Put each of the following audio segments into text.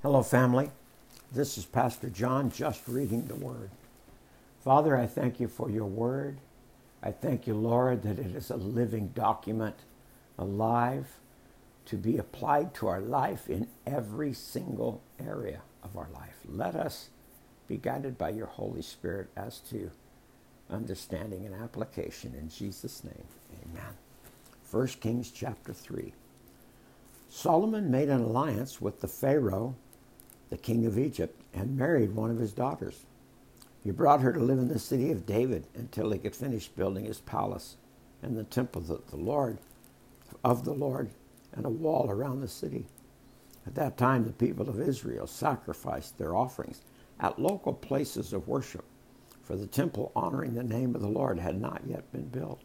Hello, family. This is Pastor John just reading the Word. Father, I thank you for your Word. I thank you, Lord, that it is a living document, alive, to be applied to our life in every single area of our life. Let us be guided by your Holy Spirit as to understanding and application. In Jesus' name, amen. 1 Kings chapter 3. Solomon made an alliance with the Pharaoh the king of Egypt, and married one of his daughters. He brought her to live in the city of David until he could finish building his palace and the temple of the Lord of the Lord and a wall around the city. At that time the people of Israel sacrificed their offerings at local places of worship, for the temple honoring the name of the Lord had not yet been built.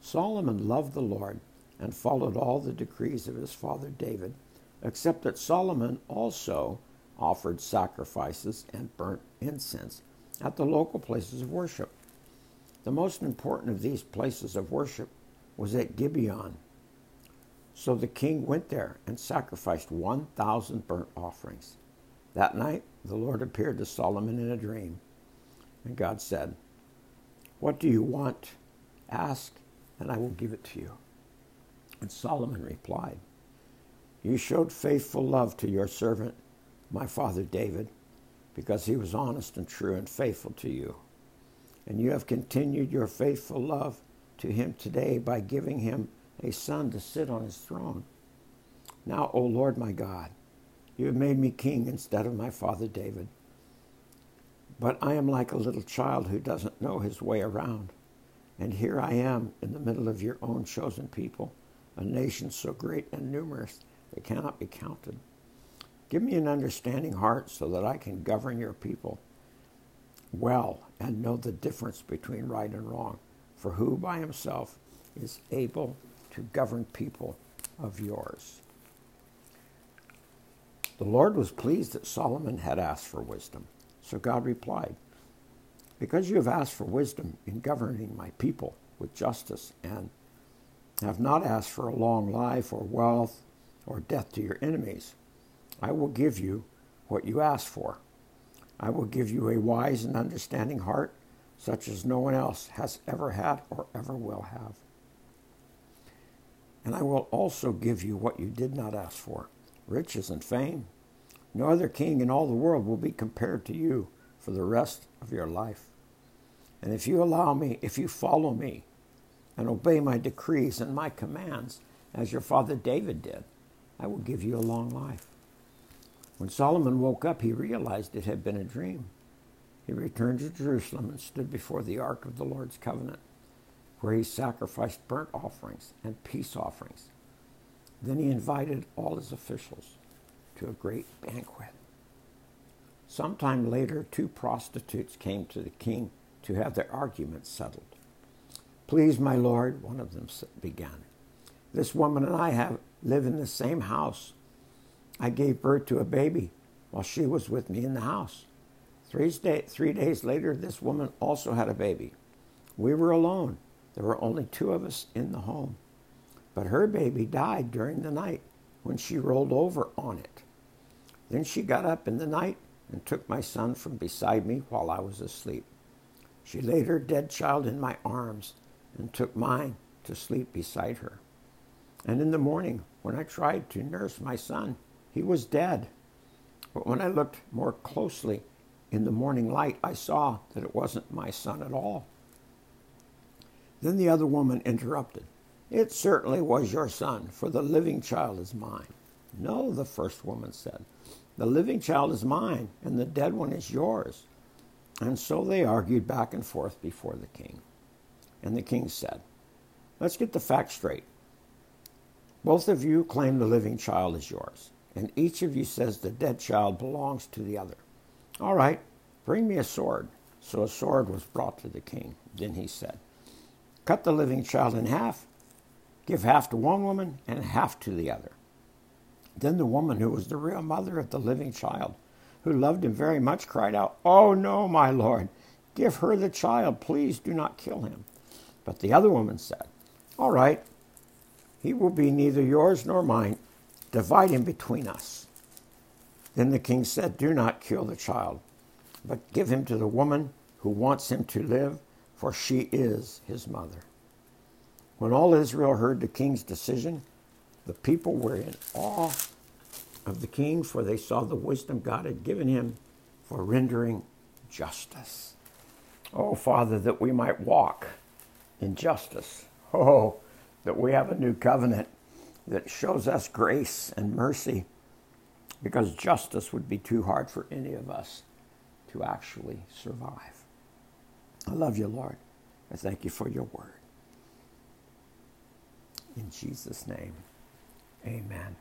Solomon loved the Lord and followed all the decrees of his father David, except that Solomon also offered sacrifices and burnt incense at the local places of worship. The most important of these places of worship was at Gibeon. So the king went there and sacrificed 1,000 burnt offerings. That night, the Lord appeared to Solomon in a dream. And God said, What do you want? Ask, and I will give it to you. And Solomon replied, You showed faithful love to your servant my father David, because he was honest and true and faithful to you. And you have continued your faithful love to him today by giving him a son to sit on his throne. Now, O Lord my God, you have made me king instead of my father David. But I am like a little child who doesn't know his way around. And here I am in the middle of your own chosen people, a nation so great and numerous they cannot be counted. Give me an understanding heart so that I can govern your people well and know the difference between right and wrong. For who by himself is able to govern people of yours? The Lord was pleased that Solomon had asked for wisdom. So God replied, Because you have asked for wisdom in governing my people with justice and have not asked for a long life or wealth or death to your enemies, I will give you what you ask for. I will give you a wise and understanding heart, such as no one else has ever had or ever will have. And I will also give you what you did not ask for riches and fame. No other king in all the world will be compared to you for the rest of your life. And if you allow me, if you follow me, and obey my decrees and my commands, as your father David did, I will give you a long life. When Solomon woke up, he realized it had been a dream. He returned to Jerusalem and stood before the ark of the Lord's covenant, where he sacrificed burnt offerings and peace offerings. Then he invited all his officials to a great banquet. Sometime later, two prostitutes came to the king to have their arguments settled. Please, my lord, one of them began. This woman and I have live in the same house I gave birth to a baby while she was with me in the house. Three, day, three days later, this woman also had a baby. We were alone. There were only two of us in the home. But her baby died during the night when she rolled over on it. Then she got up in the night and took my son from beside me while I was asleep. She laid her dead child in my arms and took mine to sleep beside her. And in the morning, when I tried to nurse my son, he was dead. But when I looked more closely in the morning light, I saw that it wasn't my son at all. Then the other woman interrupted. It certainly was your son, for the living child is mine. No, the first woman said. The living child is mine, and the dead one is yours. And so they argued back and forth before the king. And the king said, Let's get the facts straight. Both of you claim the living child is yours and each of you says the dead child belongs to the other. All right, bring me a sword. So a sword was brought to the king. Then he said, Cut the living child in half, give half to one woman and half to the other. Then the woman who was the real mother of the living child, who loved him very much, cried out, Oh no, my lord, give her the child, please do not kill him. But the other woman said, All right, he will be neither yours nor mine Divide him between us. Then the king said, Do not kill the child, but give him to the woman who wants him to live, for she is his mother. When all Israel heard the king's decision, the people were in awe of the king, for they saw the wisdom God had given him for rendering justice. Oh, Father, that we might walk in justice. Oh, that we have a new covenant that shows us grace and mercy because justice would be too hard for any of us to actually survive. I love you, Lord. I thank you for your word. In Jesus' name, amen.